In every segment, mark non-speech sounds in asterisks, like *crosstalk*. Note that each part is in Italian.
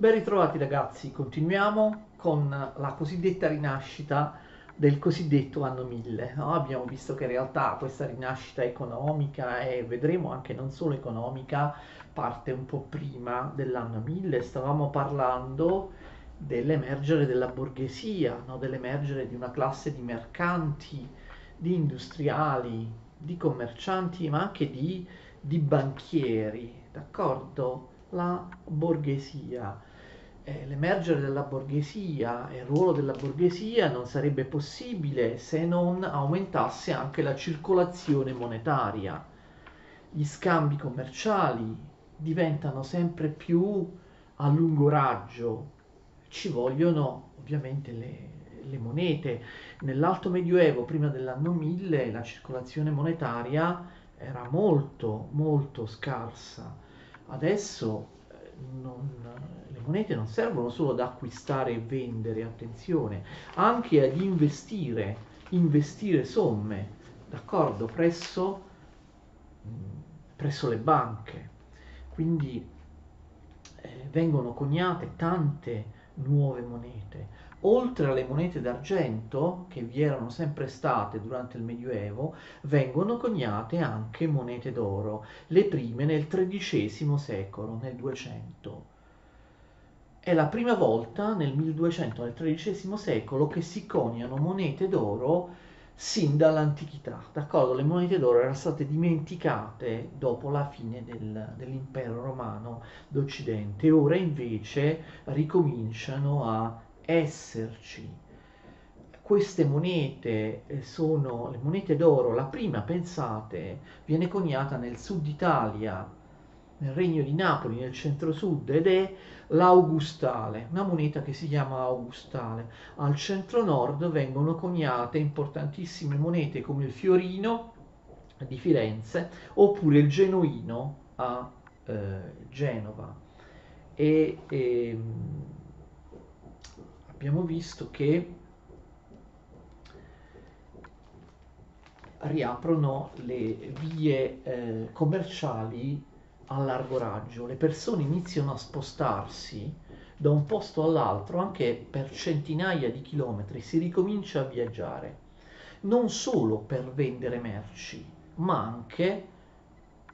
Ben ritrovati ragazzi, continuiamo con la cosiddetta rinascita del cosiddetto anno 1000. No? Abbiamo visto che in realtà questa rinascita economica e vedremo anche non solo economica parte un po' prima dell'anno 1000. Stavamo parlando dell'emergere della borghesia, no? dell'emergere di una classe di mercanti, di industriali, di commercianti, ma anche di, di banchieri, d'accordo? La borghesia eh, l'emergere della borghesia e il ruolo della borghesia non sarebbe possibile se non aumentasse anche la circolazione monetaria. Gli scambi commerciali diventano sempre più a lungo raggio, ci vogliono ovviamente le, le monete. Nell'alto medioevo, prima dell'anno 1000, la circolazione monetaria era molto, molto scarsa. Adesso non, le monete non servono solo ad acquistare e vendere, attenzione, anche ad investire, investire somme, d'accordo, presso, presso le banche. Quindi eh, vengono coniate tante nuove monete. Oltre alle monete d'argento, che vi erano sempre state durante il Medioevo, vengono coniate anche monete d'oro, le prime nel XIII secolo, nel 200. È la prima volta nel 1200, nel XIII secolo, che si coniano monete d'oro sin dall'antichità. D'accordo? Le monete d'oro erano state dimenticate dopo la fine del, dell'impero romano d'Occidente, ora invece ricominciano a esserci. Queste monete eh, sono le monete d'oro, la prima, pensate, viene coniata nel sud Italia, nel regno di Napoli, nel centro-sud, ed è l'augustale, una moneta che si chiama augustale. Al centro-nord vengono coniate importantissime monete come il fiorino di Firenze oppure il genuino a eh, Genova. E, e, ehm, abbiamo visto che riaprono le vie eh, commerciali a largo raggio, le persone iniziano a spostarsi da un posto all'altro anche per centinaia di chilometri, si ricomincia a viaggiare, non solo per vendere merci, ma anche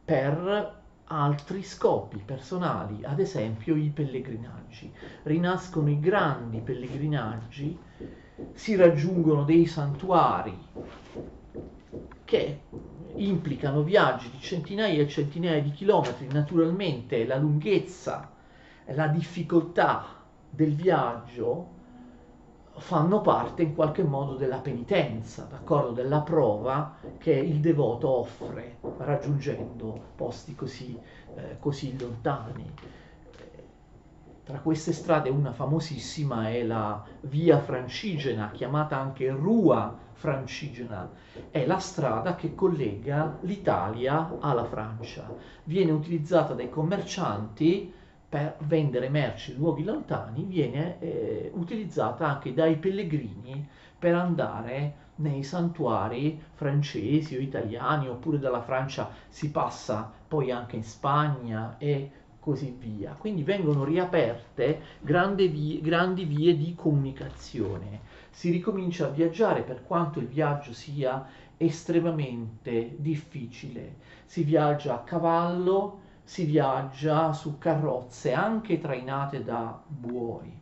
per altri scopi personali, ad esempio i pellegrinaggi. Rinascono i grandi pellegrinaggi, si raggiungono dei santuari che implicano viaggi di centinaia e centinaia di chilometri, naturalmente la lunghezza, la difficoltà del viaggio fanno parte in qualche modo della penitenza, d'accordo? Della prova che il devoto offre raggiungendo posti così, eh, così lontani. Tra queste strade una famosissima è la via Francigena, chiamata anche Rua Francigena, è la strada che collega l'Italia alla Francia. Viene utilizzata dai commercianti per vendere merci in luoghi lontani viene eh, utilizzata anche dai pellegrini per andare nei santuari francesi o italiani oppure dalla Francia si passa poi anche in Spagna e così via. Quindi vengono riaperte vie, grandi vie di comunicazione. Si ricomincia a viaggiare per quanto il viaggio sia estremamente difficile. Si viaggia a cavallo, si viaggia su carrozze anche trainate da buoi.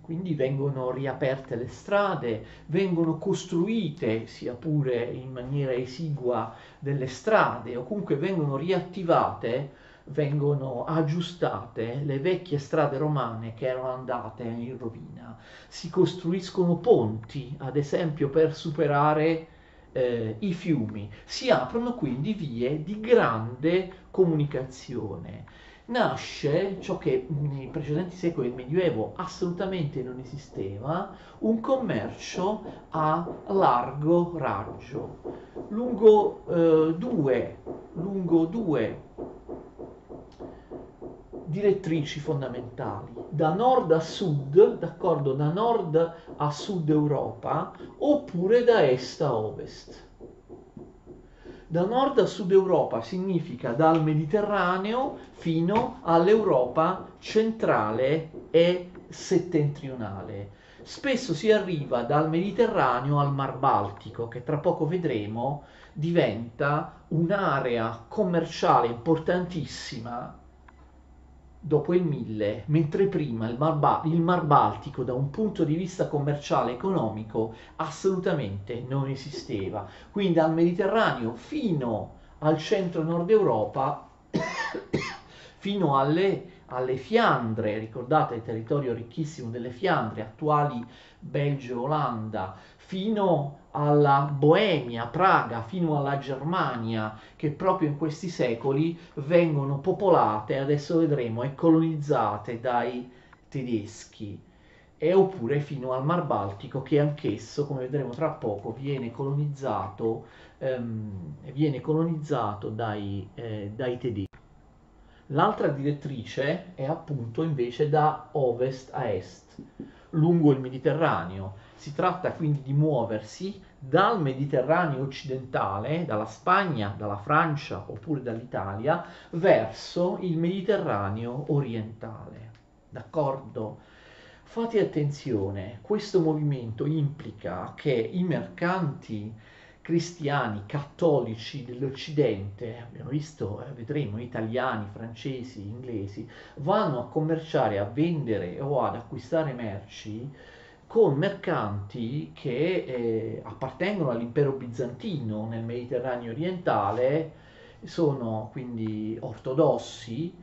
Quindi vengono riaperte le strade, vengono costruite, sia pure in maniera esigua, delle strade o comunque vengono riattivate, vengono aggiustate le vecchie strade romane che erano andate in rovina. Si costruiscono ponti, ad esempio per superare eh, i fiumi, si aprono quindi vie di grande comunicazione. Nasce ciò che nei precedenti secoli del Medioevo assolutamente non esisteva, un commercio a largo raggio, lungo eh, due, lungo due direttrici fondamentali, da nord a sud, d'accordo, da nord a sud Europa, oppure da est a ovest. Da nord a sud Europa significa dal Mediterraneo fino all'Europa centrale e settentrionale. Spesso si arriva dal Mediterraneo al Mar Baltico, che tra poco vedremo diventa un'area commerciale importantissima dopo il 1000, mentre prima il Mar, ba- il Mar Baltico da un punto di vista commerciale e economico assolutamente non esisteva. Quindi dal Mediterraneo fino al centro-nord Europa, *coughs* fino alle, alle Fiandre, ricordate il territorio ricchissimo delle Fiandre, attuali Belgio e Olanda, fino alla Boemia, Praga, fino alla Germania, che proprio in questi secoli vengono popolate, adesso vedremo, e colonizzate dai tedeschi, e oppure fino al Mar Baltico, che anch'esso, come vedremo tra poco, viene colonizzato, ehm, viene colonizzato dai, eh, dai tedeschi. L'altra direttrice è appunto invece da ovest a est, lungo il Mediterraneo si tratta quindi di muoversi dal Mediterraneo occidentale, dalla Spagna, dalla Francia oppure dall'Italia, verso il Mediterraneo orientale. D'accordo? Fate attenzione, questo movimento implica che i mercanti cristiani, cattolici dell'Occidente, abbiamo visto, eh, vedremo, italiani, francesi, inglesi, vanno a commerciare, a vendere o ad acquistare merci con mercanti che eh, appartengono all'impero bizantino nel Mediterraneo orientale, sono quindi ortodossi,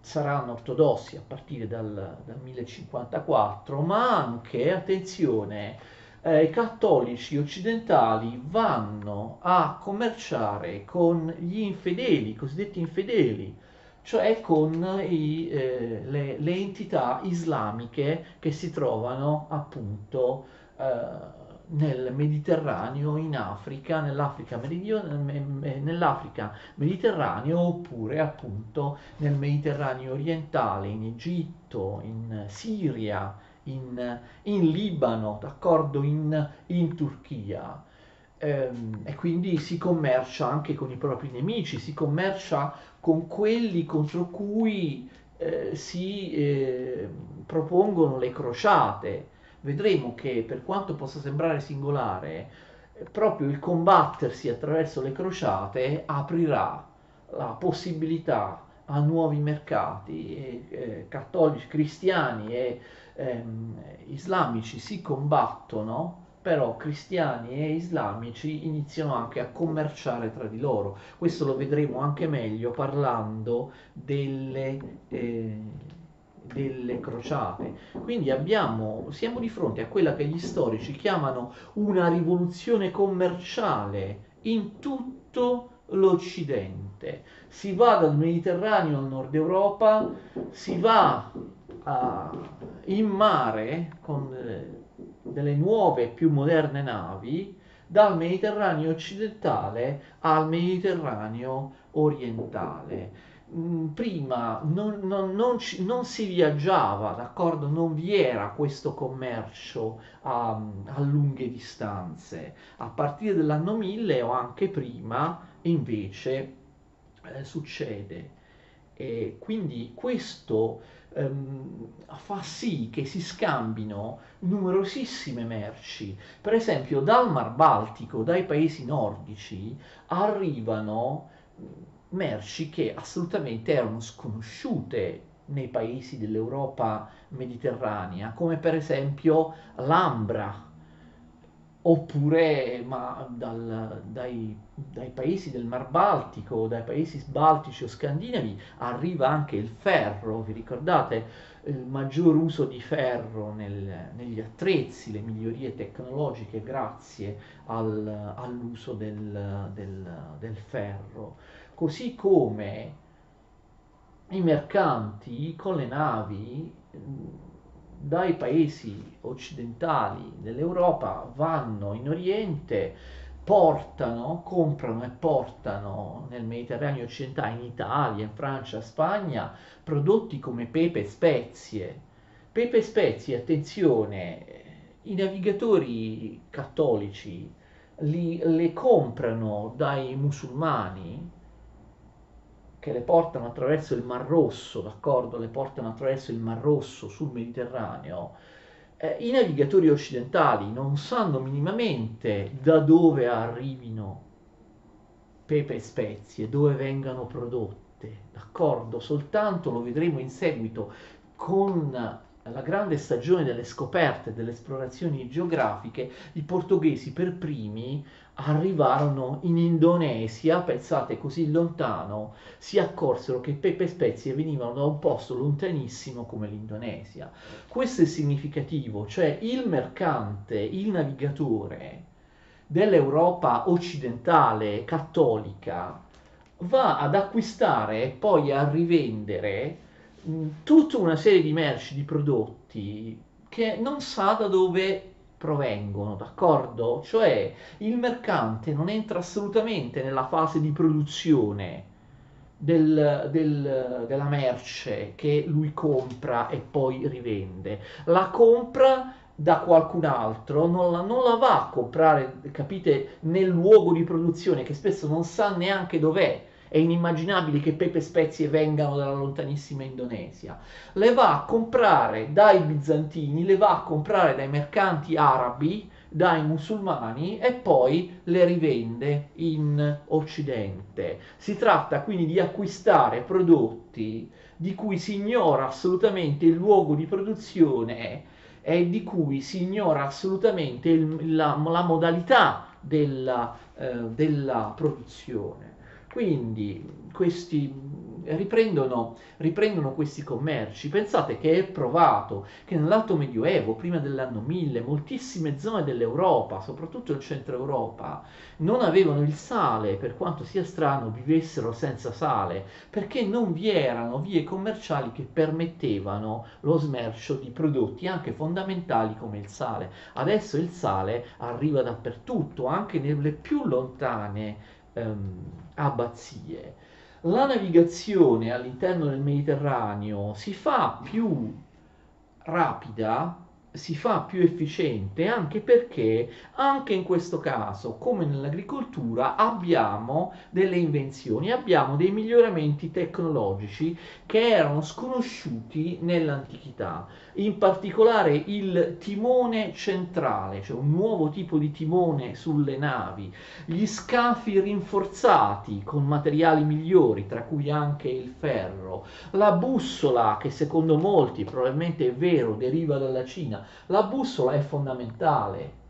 saranno ortodossi a partire dal, dal 1054, ma anche, attenzione, eh, i cattolici occidentali vanno a commerciare con gli infedeli, i cosiddetti infedeli, cioè con i, eh, le, le, entità islamiche che si trovano appunto eh, nel Mediterraneo, in Africa, nell'Africa, nell'Africa mediterranea oppure appunto nel Mediterraneo orientale, in Egitto, in Siria, in, in Libano, d'accordo, in, in Turchia. Ehm, e quindi si commercia anche con i propri nemici, si commercia con quelli contro cui eh, si eh, propongono le crociate. Vedremo che per quanto possa sembrare singolare, proprio il combattersi attraverso le crociate aprirà la possibilità a nuovi mercati, eh, cattolici, cristiani e ehm, islamici si combattono però cristiani e islamici iniziano anche a commerciare tra di loro. Questo lo vedremo anche meglio parlando delle, eh, delle crociate. Quindi abbiamo, siamo di fronte a quella che gli storici chiamano una rivoluzione commerciale in tutto l'Occidente. Si va dal Mediterraneo al nord Europa, si va a, in mare con eh, delle nuove più moderne navi dal Mediterraneo occidentale al Mediterraneo orientale. Mm, prima non, non, non, non, si viaggiava, d'accordo? Non vi era questo commercio a, a lunghe distanze. A partire dall'anno 1000 o anche prima, invece, eh, succede. E quindi questo ehm, fa sì che si scambino numerosissime merci. Per esempio dal Mar Baltico, dai paesi nordici, arrivano merci che assolutamente erano sconosciute nei paesi dell'Europa mediterranea, come per esempio l'ambra, oppure ma dal, dai, dai, paesi del Mar Baltico, dai paesi baltici o scandinavi, arriva anche il ferro, vi ricordate? Il maggior uso di ferro nel, negli attrezzi, le migliorie tecnologiche grazie al, all'uso del, del, del ferro, così come i mercanti con le navi dai paesi occidentali dell'Europa vanno in Oriente, portano, comprano e portano nel Mediterraneo occidentale, in Italia, in Francia, Spagna, prodotti come pepe e spezie. Pepe e spezie, attenzione, i navigatori cattolici li, le comprano dai musulmani che le portano attraverso il Mar Rosso, d'accordo? Le portano attraverso il Mar Rosso sul Mediterraneo. Eh, I navigatori occidentali non sanno minimamente da dove arrivino pepe e spezie, dove vengano prodotte, d'accordo? Soltanto lo vedremo in seguito con la grande stagione delle scoperte, delle esplorazioni geografiche, i portoghesi per primi arrivarono in Indonesia, pensate così lontano, si accorsero che pepe e spezie venivano da un posto lontanissimo come l'Indonesia. Questo è significativo, cioè il mercante, il navigatore dell'Europa occidentale cattolica va ad acquistare e poi a rivendere tutta una serie di merci, di prodotti che non sa da dove provengono, d'accordo? Cioè il mercante non entra assolutamente nella fase di produzione del, del, della merce che lui compra e poi rivende. La compra da qualcun altro, non la, non la va a comprare, capite, nel luogo di produzione che spesso non sa neanche dov'è è inimmaginabile che pepe e spezie vengano dalla lontanissima Indonesia. Le va a comprare dai bizantini, le va a comprare dai mercanti arabi, dai musulmani e poi le rivende in Occidente. Si tratta quindi di acquistare prodotti di cui si ignora assolutamente il luogo di produzione e di cui si ignora assolutamente il, la, la, modalità della, eh, della produzione. Quindi questi riprendono, riprendono, questi commerci. Pensate che è provato che nell'Alto Medioevo, prima dell'anno 1000, moltissime zone dell'Europa, soprattutto il centro Europa, non avevano il sale, per quanto sia strano, vivessero senza sale, perché non vi erano vie commerciali che permettevano lo smercio di prodotti anche fondamentali come il sale. Adesso il sale arriva dappertutto, anche nelle più lontane ehm, abbazie. La navigazione all'interno del Mediterraneo si fa più rapida si fa più efficiente anche perché anche in questo caso, come nell'agricoltura, abbiamo delle invenzioni, abbiamo dei miglioramenti tecnologici che erano sconosciuti nell'antichità. In particolare il timone centrale, cioè un nuovo tipo di timone sulle navi, gli scafi rinforzati con materiali migliori, tra cui anche il ferro, la bussola che secondo molti probabilmente è vero, deriva dalla Cina, la bussola è fondamentale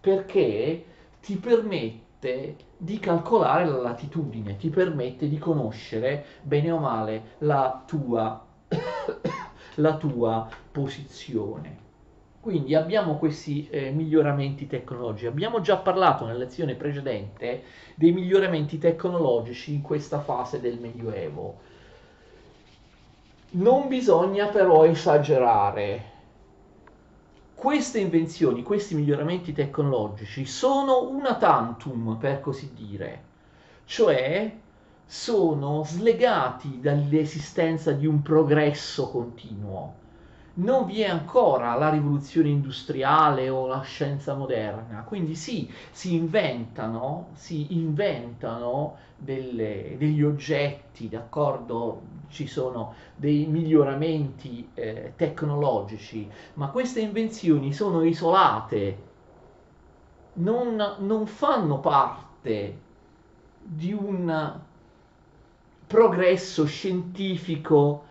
perché ti permette di calcolare la latitudine, ti permette di conoscere bene o male la tua, la tua posizione. Quindi abbiamo questi eh, miglioramenti tecnologici. Abbiamo già parlato nella lezione precedente dei miglioramenti tecnologici in questa fase del Medioevo. Non bisogna però esagerare. Queste invenzioni, questi miglioramenti tecnologici sono una tantum, per così dire, cioè sono slegati dall'esistenza di un progresso continuo. Non vi è ancora la rivoluzione industriale o la scienza moderna, quindi sì, si inventano, si inventano delle, degli oggetti, d'accordo? Ci sono dei miglioramenti eh, tecnologici, ma queste invenzioni sono isolate, non, non fanno parte di un progresso scientifico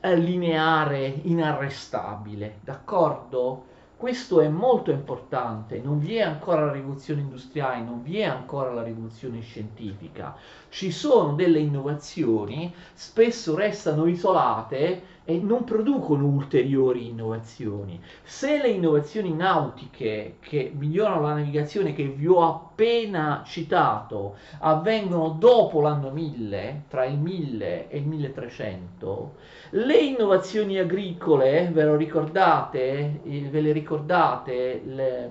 lineare, inarrestabile, d'accordo? Questo è molto importante, non vi è ancora la rivoluzione industriale, non vi è ancora la rivoluzione scientifica. Ci sono delle innovazioni, spesso restano isolate e non producono ulteriori innovazioni. Se le innovazioni nautiche che migliorano la navigazione che vi ho appena citato avvengono dopo l'anno 1000, tra il 1000 e il 1300, le innovazioni agricole, ve lo ricordate? Ve le ricordate? Le,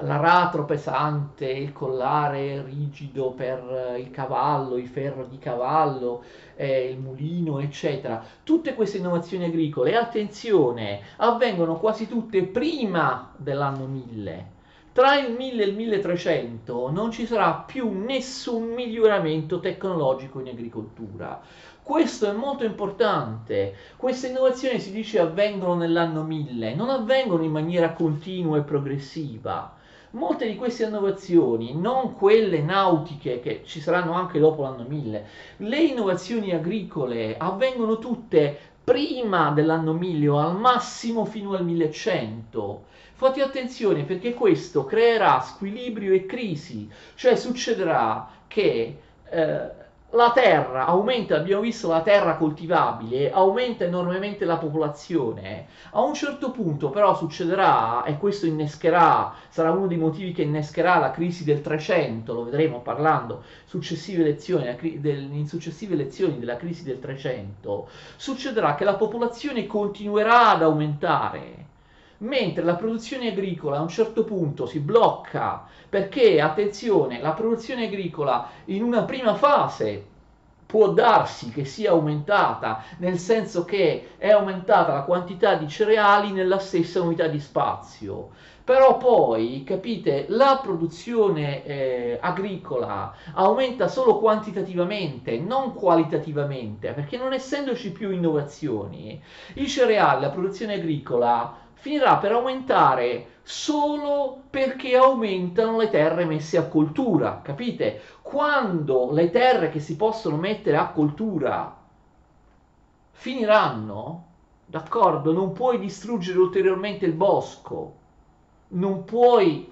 l'aratro pesante, il collare rigido per il cavallo, il ferro di cavallo, eh, il mulino, eccetera. Tutte queste innovazioni agricole, attenzione, avvengono quasi tutte prima dell'anno 1000. Tra il 1000 e il 1300 non ci sarà più nessun miglioramento tecnologico in agricoltura. Questo è molto importante. Queste innovazioni si dice avvengono nell'anno 1000, non avvengono in maniera continua e progressiva. Molte di queste innovazioni, non quelle nautiche che ci saranno anche dopo l'anno 1000, le innovazioni agricole avvengono tutte prima dell'anno 1000 o al massimo fino al 1100. Fate attenzione perché questo creerà squilibrio e crisi, cioè succederà che eh, la terra aumenta, abbiamo visto la terra coltivabile, aumenta enormemente la popolazione. A un certo punto però succederà, e questo innescherà, sarà uno dei motivi che innescherà la crisi del 300, lo vedremo parlando successive elezioni, del, in successive elezioni della crisi del 300, succederà che la popolazione continuerà ad aumentare mentre la produzione agricola a un certo punto si blocca perché, attenzione, la produzione agricola in una prima fase può darsi che sia aumentata, nel senso che è aumentata la quantità di cereali nella stessa unità di spazio. Però poi, capite, la produzione eh, agricola aumenta solo quantitativamente, non qualitativamente, perché non essendoci più innovazioni, i cereali, la produzione agricola finirà per aumentare solo perché aumentano le terre messe a coltura, capite? Quando le terre che si possono mettere a coltura finiranno, d'accordo, non puoi distruggere ulteriormente il bosco, non puoi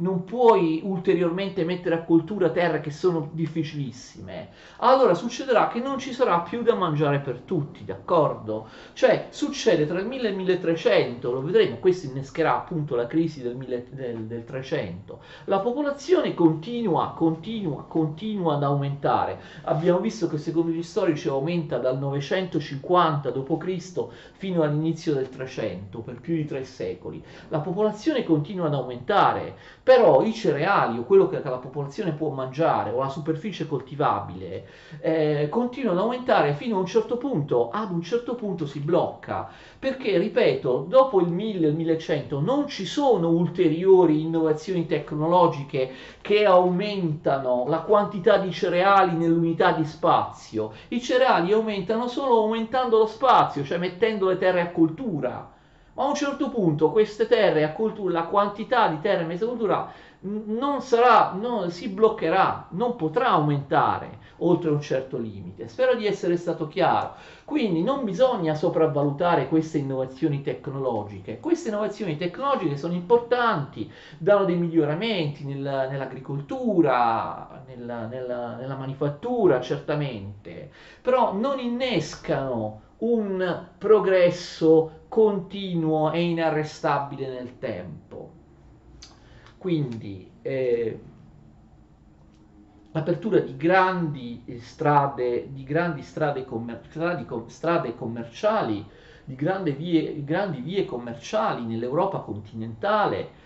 non puoi ulteriormente mettere a coltura terre che sono difficilissime, allora succederà che non ci sarà più da mangiare per tutti, d'accordo? Cioè succede tra il 1000 e il 1300, lo vedremo, questo innescherà appunto la crisi del, 1000, del, del 300. La popolazione continua, continua, continua ad aumentare. Abbiamo visto che secondo gli storici aumenta dal 950 d.C. fino all'inizio del 300, per più di tre secoli. La popolazione continua ad aumentare però i cereali o quello che la popolazione può mangiare o la superficie coltivabile eh, continuano ad aumentare fino a un certo punto, ad un certo punto si blocca, perché ripeto, dopo il 1000 il 1100 non ci sono ulteriori innovazioni tecnologiche che aumentano la quantità di cereali nell'unità di spazio, i cereali aumentano solo aumentando lo spazio, cioè mettendo le terre a coltura a un certo punto queste terre la quantità di terre messe a cultura non sarà, non, si bloccherà, non potrà aumentare oltre un certo limite. Spero di essere stato chiaro. Quindi non bisogna sopravvalutare queste innovazioni tecnologiche. Queste innovazioni tecnologiche sono importanti, danno dei miglioramenti nel, nell'agricoltura, nella, nella, nella manifattura, certamente, però non innescano un progresso continuo e inarrestabile nel tempo. Quindi eh, l'apertura di grandi strade, di grandi strade, commer- strade, strade commerciali, di vie, grandi vie commerciali nell'Europa continentale,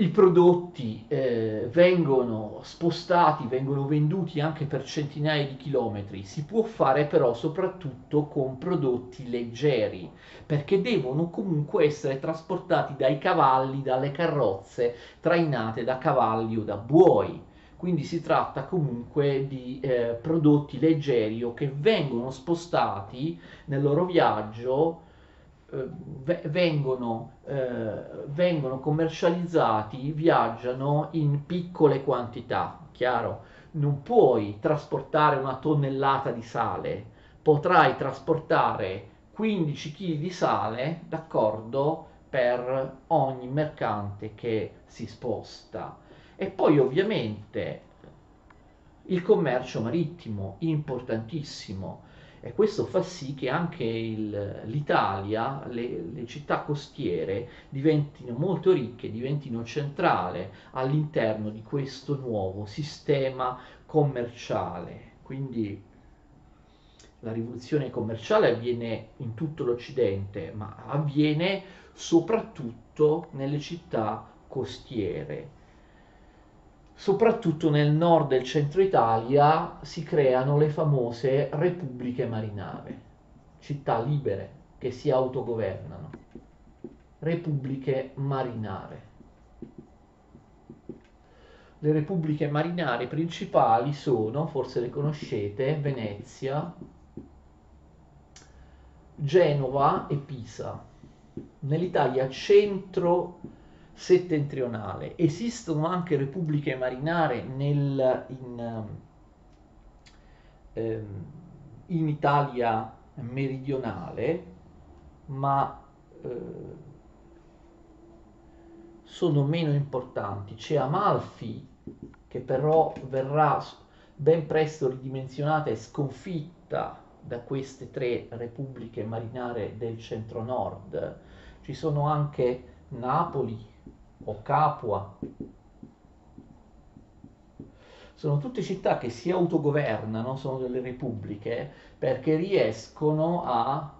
i prodotti eh, vengono spostati, vengono venduti anche per centinaia di chilometri, si può fare però soprattutto con prodotti leggeri, perché devono comunque essere trasportati dai cavalli, dalle carrozze trainate da cavalli o da buoi. Quindi si tratta comunque di eh, prodotti leggeri o che vengono spostati nel loro viaggio vengono, eh, vengono commercializzati, viaggiano in piccole quantità, chiaro? Non puoi trasportare una tonnellata di sale, potrai trasportare 15 kg di sale, d'accordo, per ogni mercante che si sposta. E poi ovviamente il commercio marittimo, importantissimo, e questo fa sì che anche il, l'Italia, le, le, città costiere diventino molto ricche, diventino centrale all'interno di questo nuovo sistema commerciale. Quindi la rivoluzione commerciale avviene in tutto l'Occidente, ma avviene soprattutto nelle città costiere. Soprattutto nel nord e centro Italia si creano le famose repubbliche marinare, città libere che si autogovernano. Repubbliche marinare. Le repubbliche marinare principali sono, forse le conoscete, Venezia, Genova e Pisa. Nell'Italia centro settentrionale esistono anche repubbliche marinare nel, in, ehm, in, Italia meridionale, ma eh, sono meno importanti. C'è Amalfi che però verrà ben presto ridimensionata e sconfitta da queste tre repubbliche marinare del centro-nord. Ci sono anche Napoli o Capua. Sono tutte città che si autogovernano, sono delle repubbliche, perché riescono a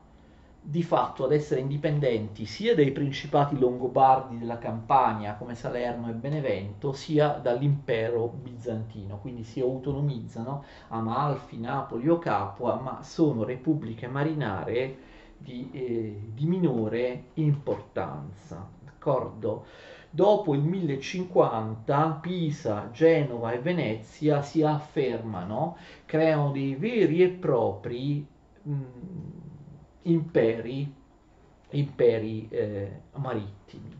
di fatto ad essere indipendenti sia dai principati longobardi della Campania come Salerno e Benevento, sia dall'impero bizantino, quindi si autonomizzano Amalfi, Napoli o Capua, ma sono repubbliche marinare di, eh, di minore importanza. D'accordo? Dopo il 1050 Pisa, Genova e Venezia si affermano, creano dei veri e propri mh, imperi, imperi eh, marittimi.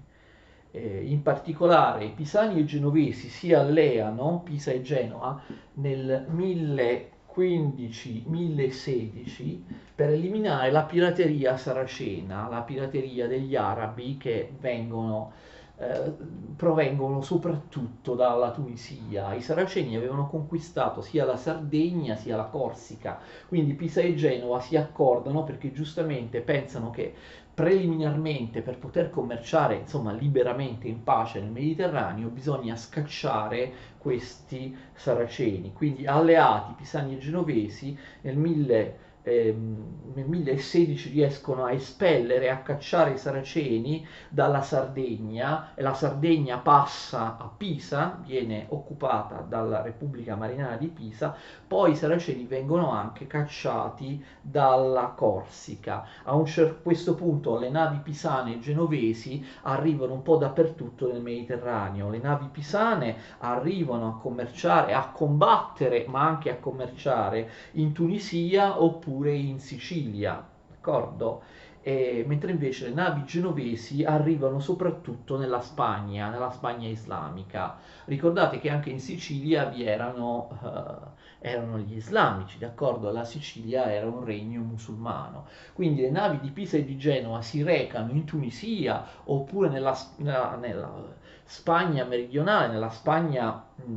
Eh, in particolare i pisani e i genovesi si alleano, Pisa e Genova, nel 1015-1016 per eliminare la pirateria saracena, la pirateria degli arabi che vengono eh, provengono soprattutto dalla Tunisia. I saraceni avevano conquistato sia la Sardegna sia la Corsica, quindi Pisa e Genova si accordano perché giustamente pensano che preliminarmente per poter commerciare insomma liberamente in pace nel Mediterraneo bisogna scacciare questi saraceni quindi alleati pisani e genovesi nel 1000 ehm, nel 1016 riescono a espellere, a cacciare i saraceni dalla Sardegna e la Sardegna passa a Pisa, viene occupata dalla Repubblica Marinara di Pisa, poi i saraceni vengono anche cacciati dalla Corsica. A un cer- questo punto le navi pisane e genovesi arrivano un po' dappertutto nel Mediterraneo. Le navi pisane arrivano a commerciare, a combattere, ma anche a commerciare in Tunisia oppure oppure in Sicilia, d'accordo? E, mentre invece le navi genovesi arrivano soprattutto nella Spagna, nella Spagna islamica. Ricordate che anche in Sicilia vi erano, uh, erano gli islamici, d'accordo? La Sicilia era un regno musulmano. Quindi le navi di Pisa e di Genova si recano in Tunisia oppure nella, nella, nella Spagna meridionale, nella Spagna, mh,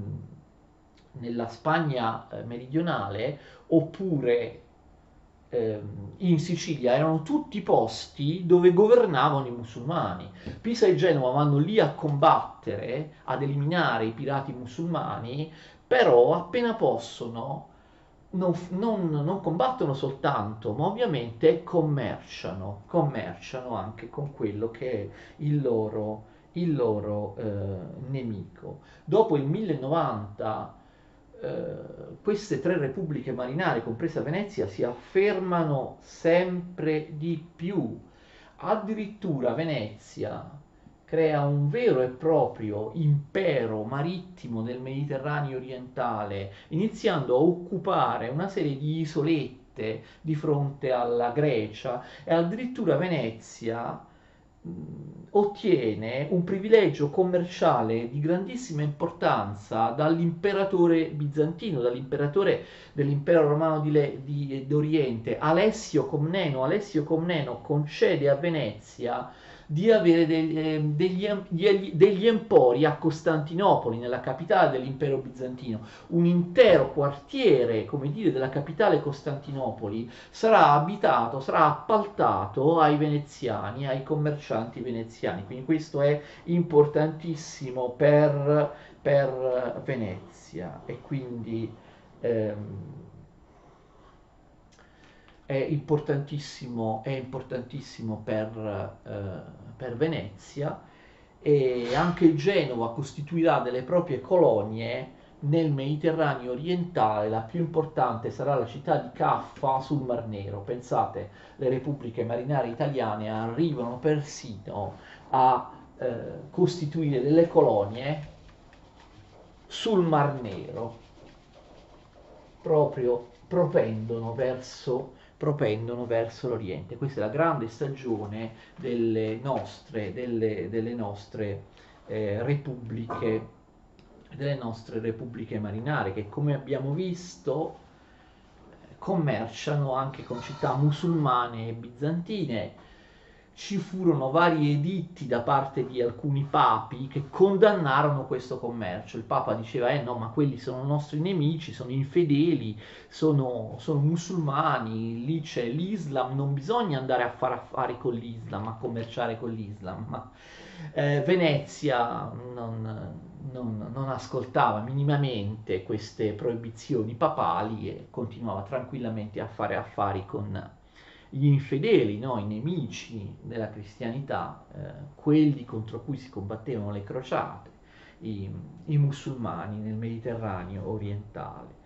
nella Spagna eh, meridionale, oppure in Sicilia erano tutti posti dove governavano i musulmani. Pisa e Genova vanno lì a combattere, ad eliminare i pirati musulmani, però appena possono non, non, non combattono soltanto, ma ovviamente commerciano, commerciano anche con quello che è il loro, il loro eh, nemico. Dopo il 1090 eh, queste tre repubbliche marinare, compresa Venezia, si affermano sempre di più. Addirittura Venezia crea un vero e proprio impero marittimo nel Mediterraneo orientale, iniziando a occupare una serie di isolette di fronte alla Grecia e addirittura Venezia ottiene un privilegio commerciale di grandissima importanza dall'imperatore bizantino, dall'imperatore dell'impero romano di, Le, di, d'Oriente, Alessio Comneno. Alessio Comneno concede a Venezia di avere degli, ehm, degli, degli, empori a Costantinopoli, nella capitale dell'impero bizantino. Un intero quartiere, come dire, della capitale Costantinopoli sarà abitato, sarà appaltato ai veneziani, ai commercianti veneziani. Quindi questo è importantissimo per, per Venezia e quindi ehm, è importantissimo, è importantissimo per, eh, per Venezia e anche Genova costituirà delle proprie colonie nel Mediterraneo orientale, la più importante sarà la città di Caffa sul Mar Nero. Pensate, le repubbliche marinare italiane arrivano persino a eh, costituire delle colonie sul Mar Nero, proprio propendono verso, propendono verso l'Oriente. Questa è la grande stagione delle nostre, delle, delle nostre eh, repubbliche delle nostre repubbliche marinare che come abbiamo visto commerciano anche con città musulmane e bizantine. Ci furono vari editti da parte di alcuni papi che condannarono questo commercio. Il papa diceva: Eh no, ma quelli sono nostri nemici, sono infedeli, sono, sono musulmani, lì c'è l'Islam, non bisogna andare a fare affari con l'Islam, a commerciare con l'Islam. Eh, Venezia non, non, non, ascoltava minimamente queste proibizioni papali e continuava tranquillamente a fare affari con gli infedeli, no? i nemici della cristianità, eh, quelli contro cui si combattevano le crociate, i, i musulmani nel Mediterraneo orientale.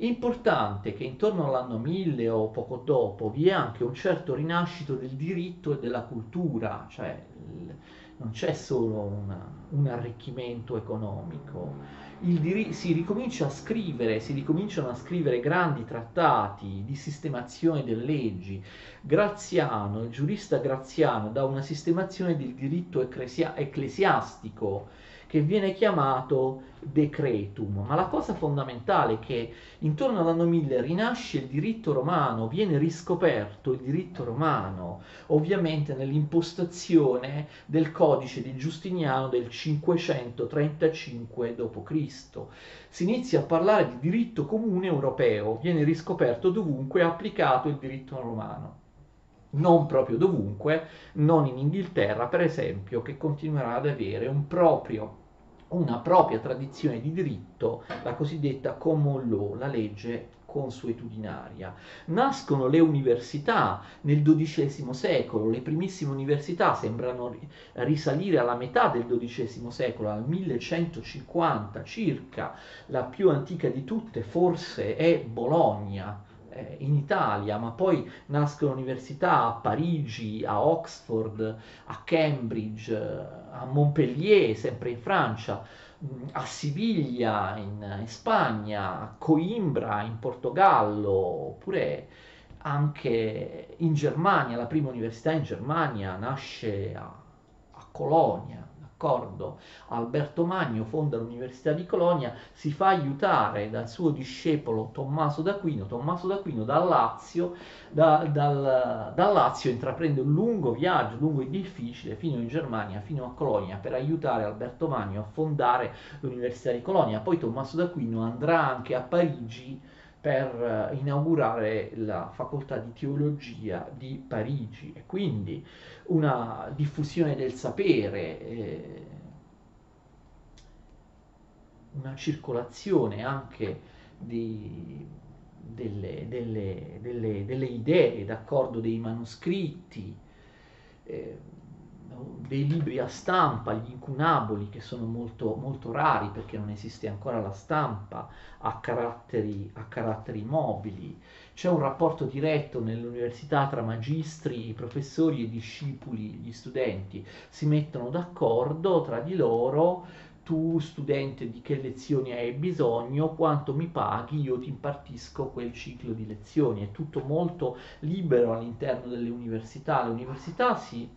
Importante che intorno all'anno 1000 o poco dopo vi è anche un certo rinascito del diritto e della cultura, cioè il, non c'è solo una, un arricchimento economico, diri- si ricomincia a scrivere, si ricominciano a scrivere grandi trattati di sistemazione delle leggi. Graziano, il giurista Graziano, dà una sistemazione del diritto ecclesia- ecclesiastico che viene chiamato decretum, ma la cosa fondamentale è che intorno all'anno 1000 rinasce il diritto romano, viene riscoperto il diritto romano, ovviamente nell'impostazione del codice di Giustiniano del 535 d.C. Si inizia a parlare di diritto comune europeo, viene riscoperto dovunque applicato il diritto romano non proprio dovunque, non in Inghilterra per esempio, che continuerà ad avere un proprio, una propria tradizione di diritto, la cosiddetta common law, la legge consuetudinaria. Nascono le università nel XII secolo, le primissime università sembrano risalire alla metà del XII secolo, al 1150 circa, la più antica di tutte forse è Bologna, eh, in Italia, ma poi nascono università a Parigi, a Oxford, a Cambridge, a Montpellier, sempre in Francia, mm, a Siviglia in, in Spagna, a Coimbra in Portogallo, oppure anche in Germania, la prima università in Germania nasce a, a Colonia d'accordo? Alberto Magno fonda l'Università di Colonia, si fa aiutare dal suo discepolo Tommaso d'Aquino, Tommaso d'Aquino dal Lazio, da, dal, dal Lazio intraprende un lungo viaggio, lungo e difficile, fino in Germania, fino a Colonia, per aiutare Alberto Magno a fondare l'Università di Colonia. Poi Tommaso d'Aquino andrà anche a Parigi per eh, inaugurare la facoltà di teologia di Parigi e quindi una diffusione del sapere, eh, una circolazione anche di, delle, delle, delle, delle, idee, d'accordo, dei manoscritti. Eh, dei libri a stampa, gli incunaboli, che sono molto, molto rari perché non esiste ancora la stampa a caratteri, a caratteri mobili. C'è un rapporto diretto nell'università tra magistri, professori e discepoli, gli studenti si mettono d'accordo tra di loro tu studente di che lezioni hai bisogno, quanto mi paghi, io ti impartisco quel ciclo di lezioni. È tutto molto libero all'interno delle università. Le università si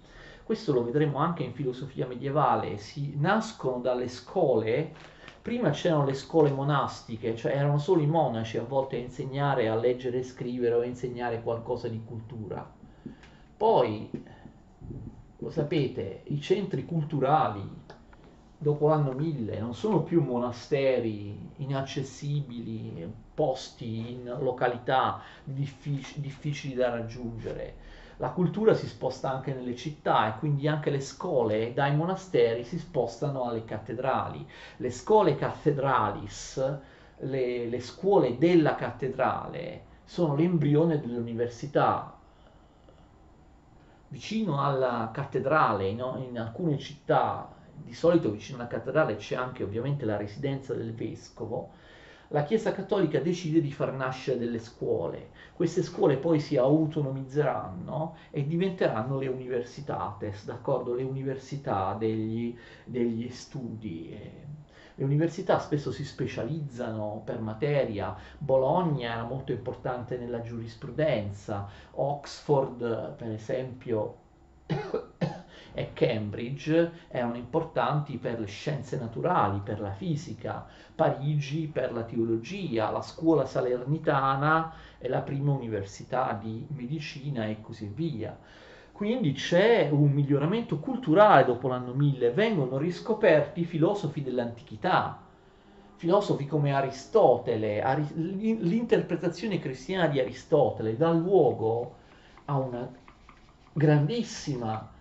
questo lo vedremo anche in filosofia medievale, si nascono dalle scuole, prima c'erano le scuole monastiche, cioè erano solo i monaci a volte a insegnare a leggere e scrivere o a insegnare qualcosa di cultura. Poi, lo sapete, i centri culturali dopo l'anno 1000 non sono più monasteri inaccessibili, posti in località difficili, difficili da raggiungere la cultura si sposta anche nelle città e quindi anche le scuole dai monasteri si spostano alle cattedrali. Le scuole cattedralis, le, le scuole della cattedrale, sono l'embrione dell'università. Vicino alla cattedrale, in, in alcune città di solito vicino alla cattedrale c'è anche ovviamente la residenza del vescovo, la Chiesa Cattolica decide di far nascere delle scuole. Queste scuole poi si autonomizzeranno e diventeranno le universitates, d'accordo? Le università degli, degli studi. Le università spesso si specializzano per materia, Bologna era molto importante nella giurisprudenza, Oxford per esempio e Cambridge erano importanti per le scienze naturali, per la fisica, Parigi per la teologia, la scuola salernitana è la prima università di medicina e così via. Quindi c'è un miglioramento culturale dopo l'anno 1000, vengono riscoperti i filosofi dell'antichità, filosofi come Aristotele, l'interpretazione cristiana di Aristotele dà luogo a una grandissima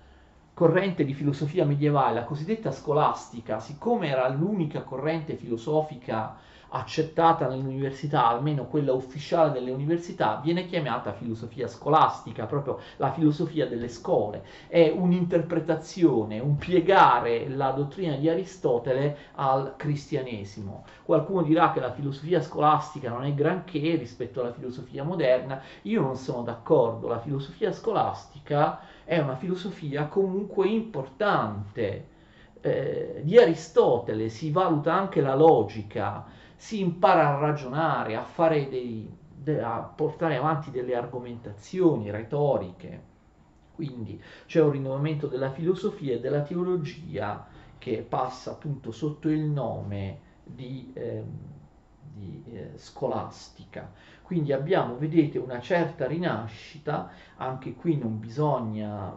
corrente di filosofia medievale, la cosiddetta scolastica, siccome era l'unica corrente filosofica accettata nell'università, almeno quella ufficiale delle università, viene chiamata filosofia scolastica, proprio la filosofia delle scuole. È un'interpretazione, un piegare la dottrina di Aristotele al cristianesimo. Qualcuno dirà che la filosofia scolastica non è granché rispetto alla filosofia moderna, io non sono d'accordo, la filosofia scolastica è una filosofia comunque importante. Eh, di Aristotele si valuta anche la logica, si impara a ragionare, a, dei, de, a portare avanti delle argomentazioni retoriche. Quindi c'è un rinnovamento della filosofia e della teologia che passa appunto sotto il nome di, eh, di eh, scolastica. Quindi abbiamo, vedete, una certa rinascita, anche qui non bisogna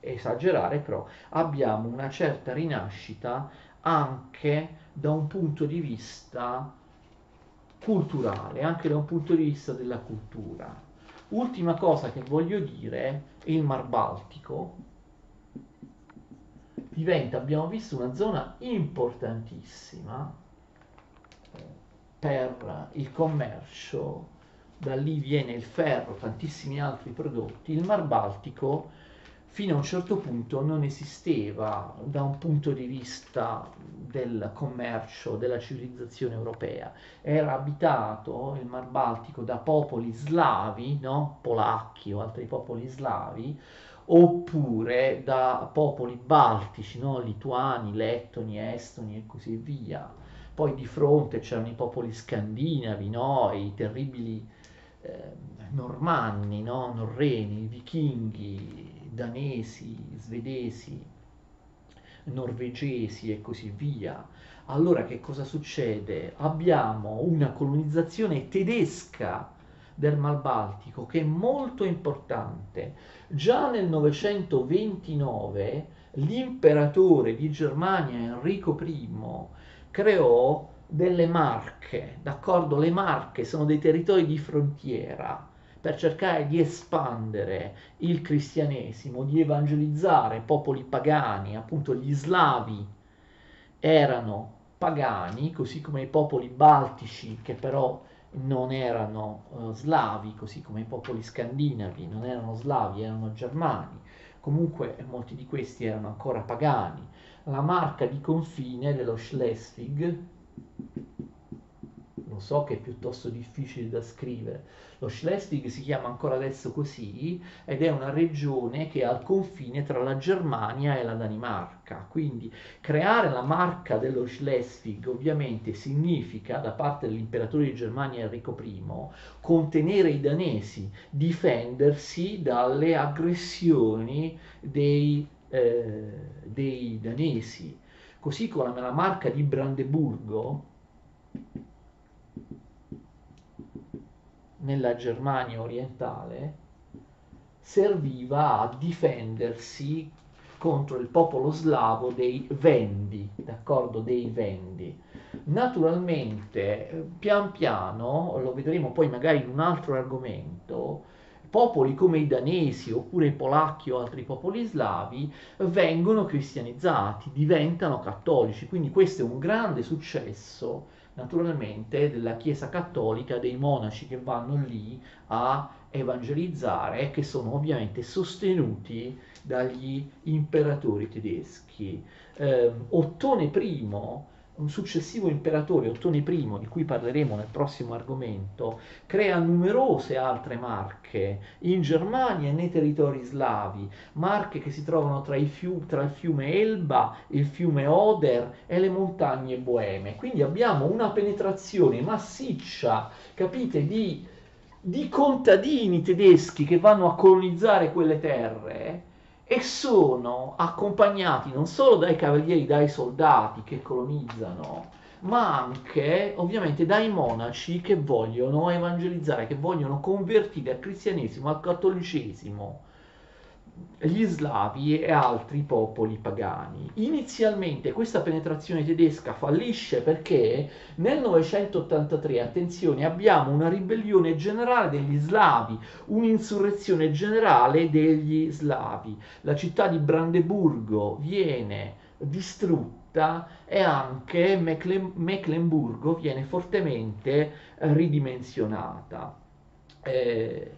esagerare, però abbiamo una certa rinascita anche da un punto di vista culturale, anche da un punto di vista della cultura. Ultima cosa che voglio dire, il Mar Baltico diventa, abbiamo visto, una zona importantissima per il commercio, da lì viene il ferro, tantissimi altri prodotti. Il Mar Baltico fino a un certo punto non esisteva da un punto di vista del commercio, della civilizzazione europea. Era abitato il Mar Baltico da popoli slavi, no? polacchi o altri popoli slavi, oppure da popoli baltici, no? lituani, lettoni, estoni e così via. Poi di fronte c'erano i popoli scandinavi, no? i terribili eh, normanni, no? norreni, vichinghi, danesi, svedesi, norvegesi e così via. Allora che cosa succede? Abbiamo una colonizzazione tedesca del Mar Baltico che è molto importante. Già nel 929 l'imperatore di Germania Enrico I creò delle marche, d'accordo? Le marche sono dei territori di frontiera per cercare di espandere il cristianesimo, di evangelizzare popoli pagani, appunto gli slavi erano pagani, così come i popoli baltici che però non erano uh, slavi, così come i popoli scandinavi non erano slavi, erano germani. Comunque molti di questi erano ancora pagani. La marca di confine dello Schleswig lo so che è piuttosto difficile da scrivere. Lo Schleswig si chiama ancora adesso così ed è una regione che è al confine tra la Germania e la Danimarca. Quindi creare la marca dello Schleswig ovviamente significa da parte dell'imperatore di Germania Enrico I contenere i danesi, difendersi dalle aggressioni dei, eh, dei danesi. Così come la marca di Brandeburgo nella Germania orientale serviva a difendersi contro il popolo slavo dei Vendi, d'accordo? Dei Vendi. Naturalmente, pian piano, lo vedremo poi magari in un altro argomento, popoli come i danesi oppure i polacchi o altri popoli slavi vengono cristianizzati, diventano cattolici, quindi questo è un grande successo naturalmente della Chiesa Cattolica, dei monaci che vanno lì a evangelizzare, che sono ovviamente sostenuti dagli imperatori tedeschi. Eh, Ottone I un successivo imperatore, Ottone I, di cui parleremo nel prossimo argomento, crea numerose altre marche in Germania e nei territori slavi, marche che si trovano tra, fiu- tra il fiume Elba, il fiume Oder e le montagne boeme. Quindi abbiamo una penetrazione massiccia, capite, di, di contadini tedeschi che vanno a colonizzare quelle terre e sono accompagnati non solo dai cavalieri, dai soldati che colonizzano, ma anche ovviamente dai monaci che vogliono evangelizzare, che vogliono convertire al cristianesimo, al cattolicesimo gli slavi e altri popoli pagani. Inizialmente questa penetrazione tedesca fallisce perché nel 983, attenzione, abbiamo una ribellione generale degli slavi, un'insurrezione generale degli slavi. La città di Brandeburgo viene distrutta e anche Mecklen- Mecklenburgo viene fortemente ridimensionata. Eh,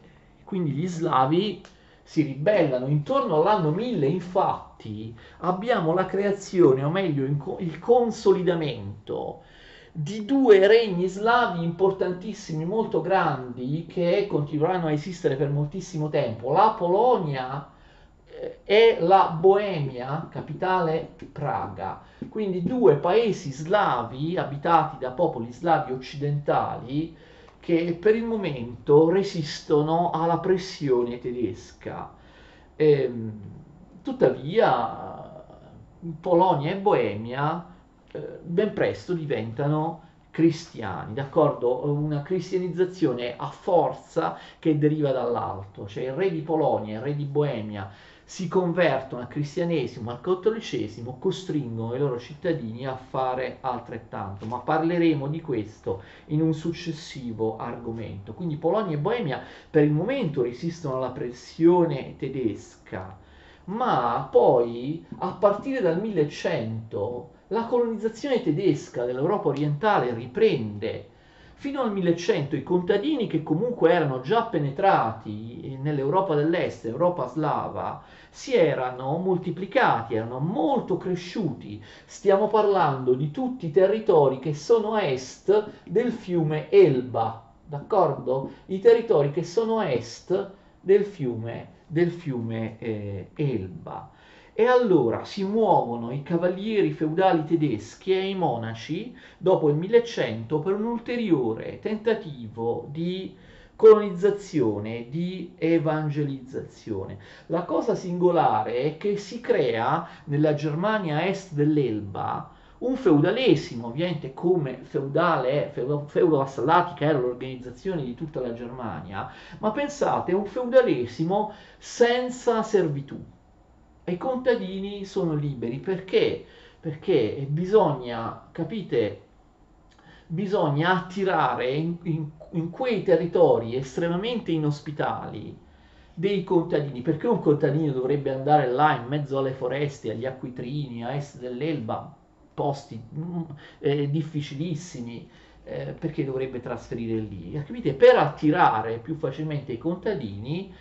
quindi gli slavi si ribellano. Intorno all'anno 1000, infatti, abbiamo la creazione, o meglio il consolidamento di due regni slavi importantissimi, molto grandi, che continueranno a esistere per moltissimo tempo. La Polonia eh, e la Boemia, capitale Praga. Quindi due paesi slavi abitati da popoli slavi occidentali che per il momento resistono alla pressione tedesca. E, ehm, tuttavia Polonia e Boemia eh, ben presto diventano cristiani, d'accordo? Una cristianizzazione a forza che deriva dall'alto, cioè il re di Polonia il re di Boemia si convertono al cristianesimo, al cattolicesimo, costringono i loro cittadini a fare altrettanto, ma parleremo di questo in un successivo argomento. Quindi Polonia e Boemia per il momento resistono alla pressione tedesca, ma poi a partire dal 1100 la colonizzazione tedesca dell'Europa orientale riprende Fino al 1100 i contadini che comunque erano già penetrati nell'Europa dell'Est, Europa slava, si erano moltiplicati, erano molto cresciuti. Stiamo parlando di tutti i territori che sono a est del fiume Elba, d'accordo? I territori che sono a est del fiume, del fiume eh, Elba. E allora si muovono i cavalieri feudali tedeschi e i monaci dopo il 1100 per un ulteriore tentativo di colonizzazione, di evangelizzazione. La cosa singolare è che si crea nella Germania est dell'Elba un feudalesimo, ovviamente come feudale, feudo vassallati che era l'organizzazione di tutta la Germania, ma pensate, un feudalesimo senza servitù i contadini sono liberi perché? Perché bisogna, capite, bisogna attirare in, in, in quei territori estremamente inospitali dei contadini, perché un contadino dovrebbe andare là in mezzo alle foreste, agli acquitrini, a est dell'Elba, posti mm, eh, difficilissimi, eh, perché dovrebbe trasferire lì? Capite? Per attirare più facilmente i contadini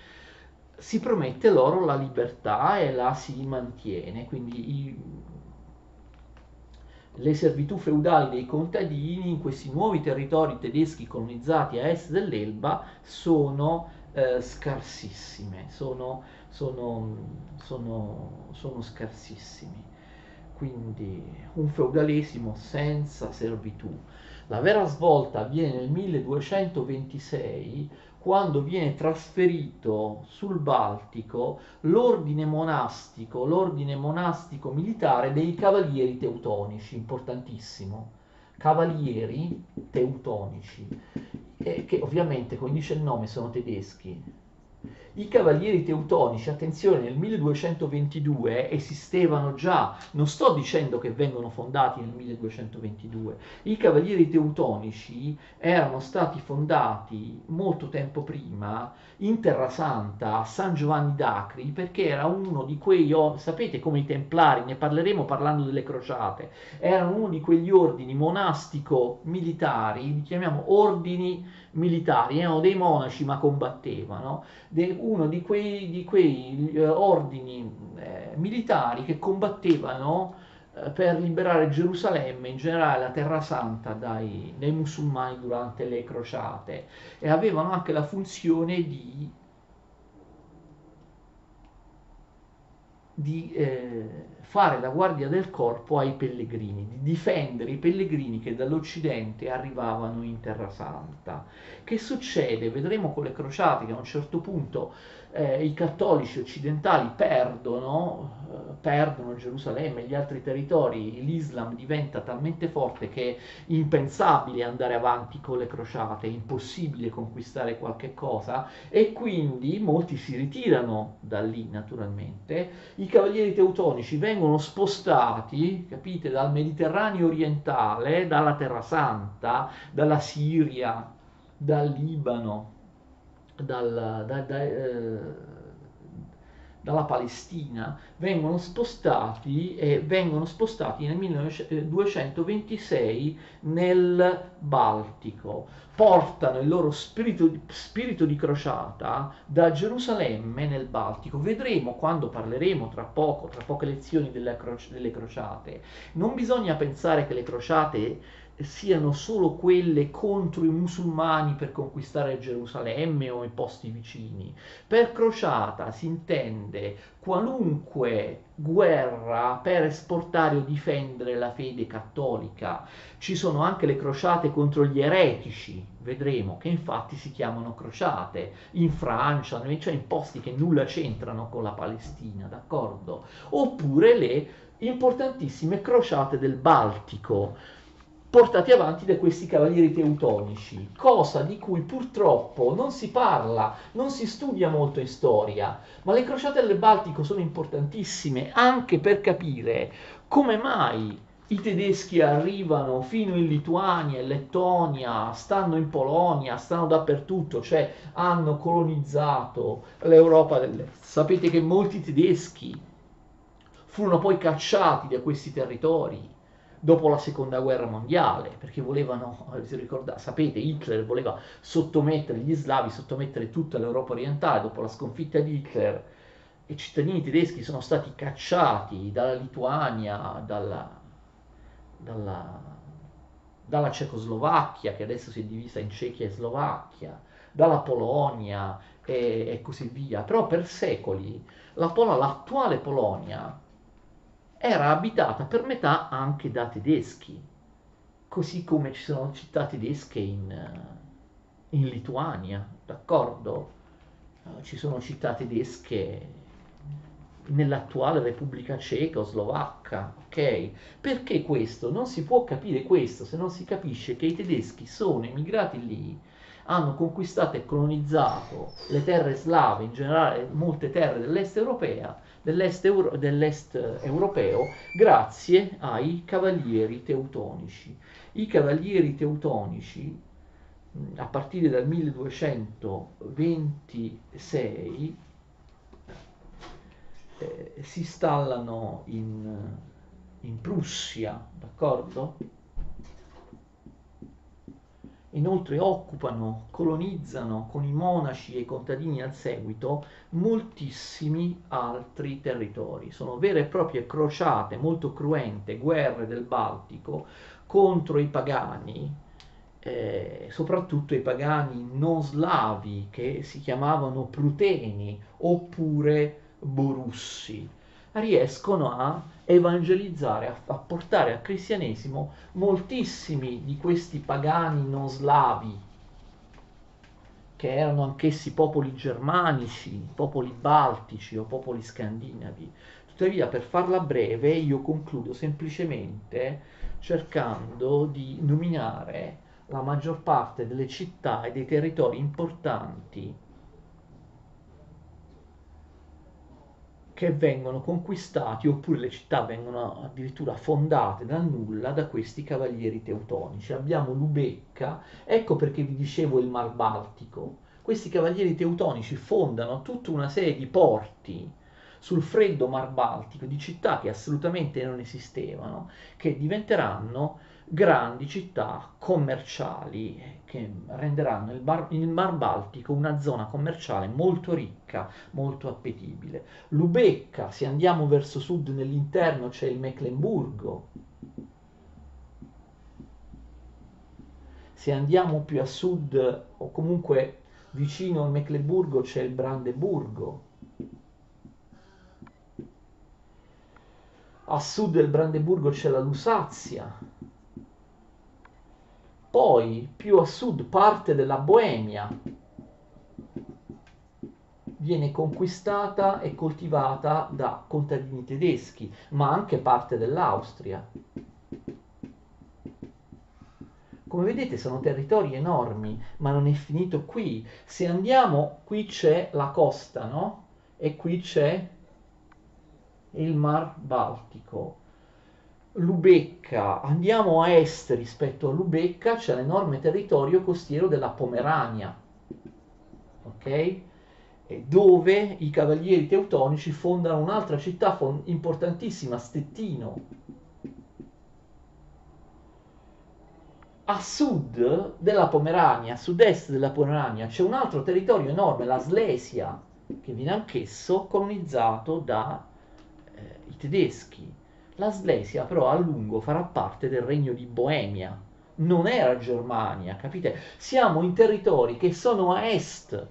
si promette loro la libertà e la si mantiene, quindi i, le servitù feudali dei contadini in questi nuovi territori tedeschi colonizzati a est dell'Elba sono eh, scarsissime, sono, sono, sono, sono scarsissimi. Quindi un feudalesimo senza servitù. La vera svolta avviene nel 1226 quando viene trasferito sul Baltico l'ordine monastico, l'ordine monastico militare dei cavalieri teutonici, importantissimo, cavalieri teutonici, eh, che ovviamente, come dice il nome, sono tedeschi. I cavalieri teutonici, attenzione, nel 1222 esistevano già, non sto dicendo che vengono fondati nel 1222, i cavalieri teutonici erano stati fondati molto tempo prima in Terra Santa a San Giovanni d'Acri perché era uno di quei, sapete come i templari, ne parleremo parlando delle crociate, erano uno di quegli ordini monastico-militari, li chiamiamo ordini militari, erano dei monaci ma combattevano, de, uno di quei, di quei eh, ordini eh, militari che combattevano eh, per liberare Gerusalemme, in generale la Terra Santa, dai, dai musulmani durante le crociate. E avevano anche la funzione di di eh, fare la guardia del corpo ai pellegrini, di difendere i pellegrini che dall'Occidente arrivavano in Terra Santa. Che succede? Vedremo con le crociate che a un certo punto eh, i cattolici occidentali perdono, eh, perdono Gerusalemme e gli altri territori, l'Islam diventa talmente forte che è impensabile andare avanti con le crociate, è impossibile conquistare qualche cosa e quindi molti si ritirano da lì naturalmente. I cavalieri teutonici vengono spostati, capite, dal Mediterraneo orientale, dalla Terra Santa, dalla Siria, dal Libano dal, da, da, eh, dalla Palestina vengono spostati e vengono spostati nel 1226 nel Baltico. Portano il loro spirito, spirito di crociata da Gerusalemme nel Baltico. Vedremo quando parleremo tra poco, tra poche lezioni delle, croci, delle crociate. Non bisogna pensare che le crociate siano solo quelle contro i musulmani per conquistare Gerusalemme o i posti vicini. Per crociata si intende qualunque guerra per esportare o difendere la fede cattolica. Ci sono anche le crociate contro gli eretici, vedremo, che infatti si chiamano crociate, in Francia, cioè in posti che nulla c'entrano con la Palestina, d'accordo? Oppure le importantissime crociate del Baltico, portati avanti da questi cavalieri teutonici, cosa di cui purtroppo non si parla, non si studia molto in storia, ma le crociate del Baltico sono importantissime anche per capire come mai i tedeschi arrivano fino in Lituania, in Lettonia, stanno in Polonia, stanno dappertutto, cioè hanno colonizzato l'Europa dell'Est. Sapete che molti tedeschi furono poi cacciati da questi territori dopo la seconda guerra mondiale, perché volevano, *laughs* si ricorda, sapete, Hitler voleva sottomettere gli slavi, sottomettere tutta l'Europa orientale, dopo la sconfitta di Hitler. I cittadini tedeschi sono stati cacciati dalla Lituania, dalla, dalla, dalla Cecoslovacchia, che adesso si è divisa in Cechia e Slovacchia, dalla Polonia e, e così via, però per secoli la Pol- l'attuale Polonia era abitata per metà anche da tedeschi, così come ci sono città tedesche in, eh, in Lituania, d'accordo? Eh, ci sono città tedesche nell'attuale Repubblica Ceca o Slovacca, ok? Perché questo? Non si può capire questo se non si capisce che i tedeschi sono emigrati lì, hanno conquistato e colonizzato le terre slave, in generale molte terre dell'est europea, dell'est, euro, dell'est europeo grazie ai cavalieri teutonici. I cavalieri teutonici a partire dal 1226 eh, si installano in, in Prussia, d'accordo? Inoltre occupano, colonizzano con i monaci e i contadini al seguito moltissimi altri territori. Sono vere e proprie crociate molto cruente, guerre del Baltico contro i pagani, eh, soprattutto i pagani non slavi che si chiamavano pruteni oppure borussi riescono a evangelizzare, a, a portare al cristianesimo moltissimi di questi pagani non slavi, che erano anch'essi popoli germanici, popoli baltici o popoli scandinavi. Tuttavia, per farla breve, io concludo semplicemente cercando di nominare la maggior parte delle città e dei territori importanti che vengono conquistati oppure le città vengono addirittura fondate dal nulla da questi cavalieri teutonici. Abbiamo Lubecca, ecco perché vi dicevo il Mar Baltico. Questi cavalieri teutonici fondano tutta una serie di porti sul freddo Mar Baltico di città che assolutamente non esistevano, che diventeranno grandi città commerciali che renderanno il, bar, il, Mar Baltico una zona commerciale molto ricca, molto appetibile. Lubecca, se andiamo verso sud nell'interno c'è il Mecklenburgo. Se andiamo più a sud o comunque vicino al Mecklenburgo c'è il Brandeburgo. A sud del Brandeburgo c'è la Lusazia poi più a sud parte della Boemia viene conquistata e coltivata da contadini tedeschi, ma anche parte dell'Austria. Come vedete sono territori enormi, ma non è finito qui. Se andiamo, qui c'è la costa, no? E qui c'è il Mar Baltico. Lubecca, andiamo a est rispetto a Lubecca, c'è l'enorme territorio costiero della Pomerania, ok? dove i cavalieri teutonici fondano un'altra città importantissima, Stettino. A sud della Pomerania, a sud-est della Pomerania, c'è un altro territorio enorme, la Slesia, che viene anch'esso colonizzato dai eh, tedeschi. La Slesia però a lungo farà parte del regno di Boemia, non era Germania, capite? Siamo in territori che sono a est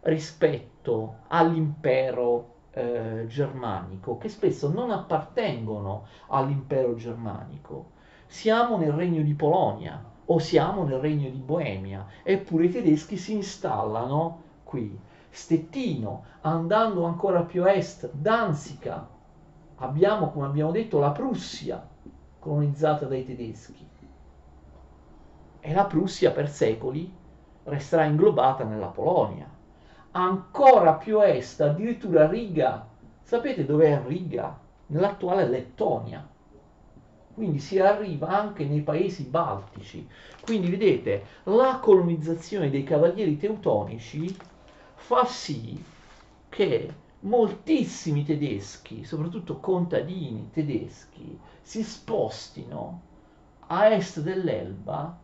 rispetto all'impero eh, germanico, che spesso non appartengono all'impero germanico. Siamo nel regno di Polonia o siamo nel regno di Boemia, eppure i tedeschi si installano qui. Stettino, andando ancora più a est, Danzica, abbiamo, come abbiamo detto, la Prussia colonizzata dai tedeschi. E la Prussia per secoli resterà inglobata nella Polonia. Ancora più a est, addirittura Riga. Sapete dov'è Riga? Nell'attuale Lettonia. Quindi si arriva anche nei paesi baltici. Quindi vedete, la colonizzazione dei cavalieri teutonici fa sì che moltissimi tedeschi, soprattutto contadini tedeschi, si spostino a est dell'Elba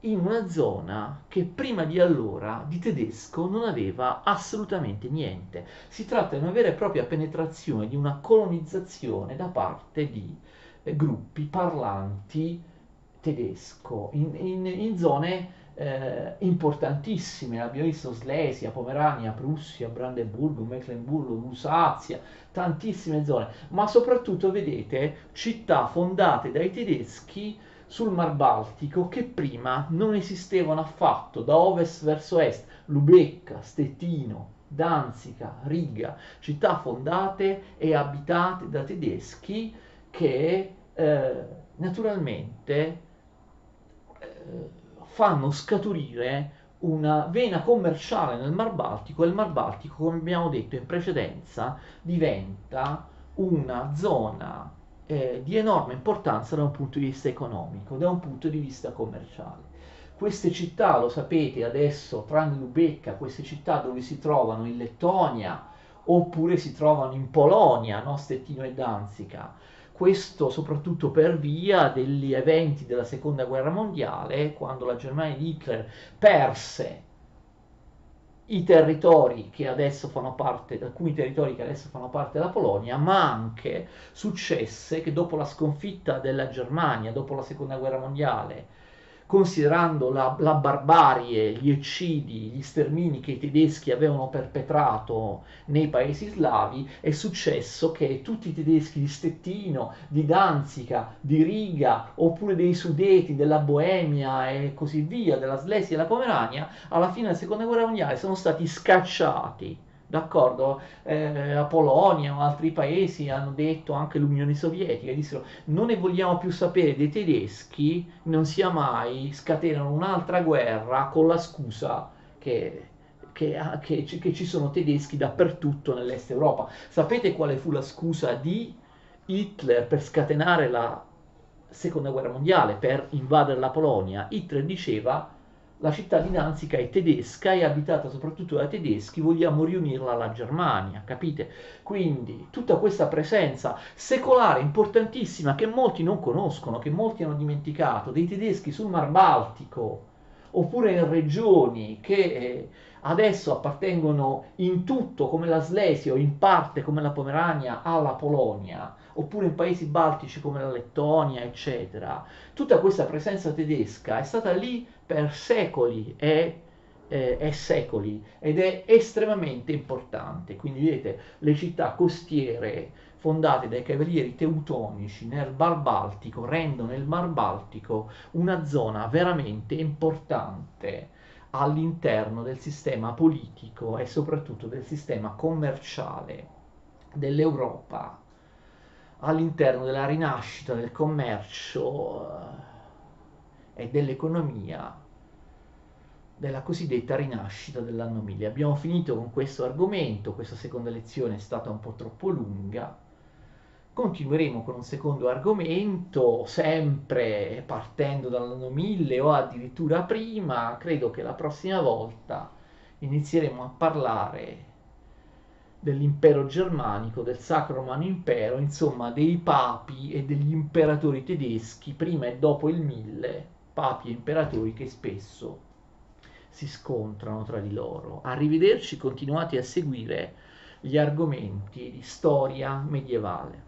in una zona che prima di allora di tedesco non aveva assolutamente niente. Si tratta di una vera e propria penetrazione, di una colonizzazione da parte di eh, gruppi parlanti tedesco in, in, in zone eh, importantissime, abbiamo visto Slesia, Pomerania, Prussia, Brandeburgo, Mecklenburgo, Lusazia, tantissime zone, ma soprattutto vedete città fondate dai tedeschi sul Mar Baltico che prima non esistevano affatto, da ovest verso est, Lubecca, Stettino, Danzica, Riga, città fondate e abitate da tedeschi che eh, naturalmente eh, fanno scaturire una vena commerciale nel Mar Baltico e il Mar Baltico, come abbiamo detto in precedenza, diventa una zona eh, di enorme importanza da un punto di vista economico, da un punto di vista commerciale. Queste città, lo sapete adesso, tranne Lubecca, queste città dove si trovano in Lettonia oppure si trovano in Polonia, no? Stettino e Danzica, questo soprattutto per via degli eventi della seconda guerra mondiale, quando la Germania di Hitler perse i territori che adesso fanno parte, alcuni territori che adesso fanno parte della Polonia, ma anche successe che dopo la sconfitta della Germania, dopo la seconda guerra mondiale, considerando la, la, barbarie, gli eccidi, gli stermini che i tedeschi avevano perpetrato nei paesi slavi, è successo che tutti i tedeschi di Stettino, di Danzica, di Riga, oppure dei Sudeti, della Boemia e così via, della Slesia e della Pomerania, alla fine della seconda guerra mondiale sono stati scacciati d'accordo? Eh, la Polonia o altri paesi hanno detto, anche l'Unione Sovietica, dissero non ne vogliamo più sapere dei tedeschi, non sia mai, scatenano un'altra guerra con la scusa che che, che, che ci sono tedeschi dappertutto nell'est Europa. Sapete quale fu la scusa di Hitler per scatenare la seconda guerra mondiale, per invadere la Polonia? Hitler diceva la città di Danzica è tedesca, è abitata soprattutto da tedeschi, vogliamo riunirla alla Germania, capite? Quindi tutta questa presenza secolare importantissima che molti non conoscono, che molti hanno dimenticato, dei tedeschi sul Mar Baltico, oppure in regioni che eh, adesso appartengono in tutto come la Slesia o in parte come la Pomerania alla Polonia, oppure in paesi baltici come la Lettonia, eccetera. Tutta questa presenza tedesca è stata lì per secoli e, eh, e secoli ed è estremamente importante. Quindi vedete, le città costiere fondate dai cavalieri teutonici nel Mar Baltico rendono il Mar Baltico una zona veramente importante all'interno del sistema politico e soprattutto del sistema commerciale dell'Europa, all'interno della rinascita del commercio eh, e dell'economia della cosiddetta rinascita dell'anno 1000. Abbiamo finito con questo argomento, questa seconda lezione è stata un po' troppo lunga. Continueremo con un secondo argomento, sempre partendo dall'anno 1000 o addirittura prima. Credo che la prossima volta inizieremo a parlare dell'impero germanico, del Sacro Romano Impero, insomma dei papi e degli imperatori tedeschi prima e dopo il 1000, papi e imperatori che spesso si scontrano tra di loro. Arrivederci, continuate a seguire gli argomenti di storia medievale.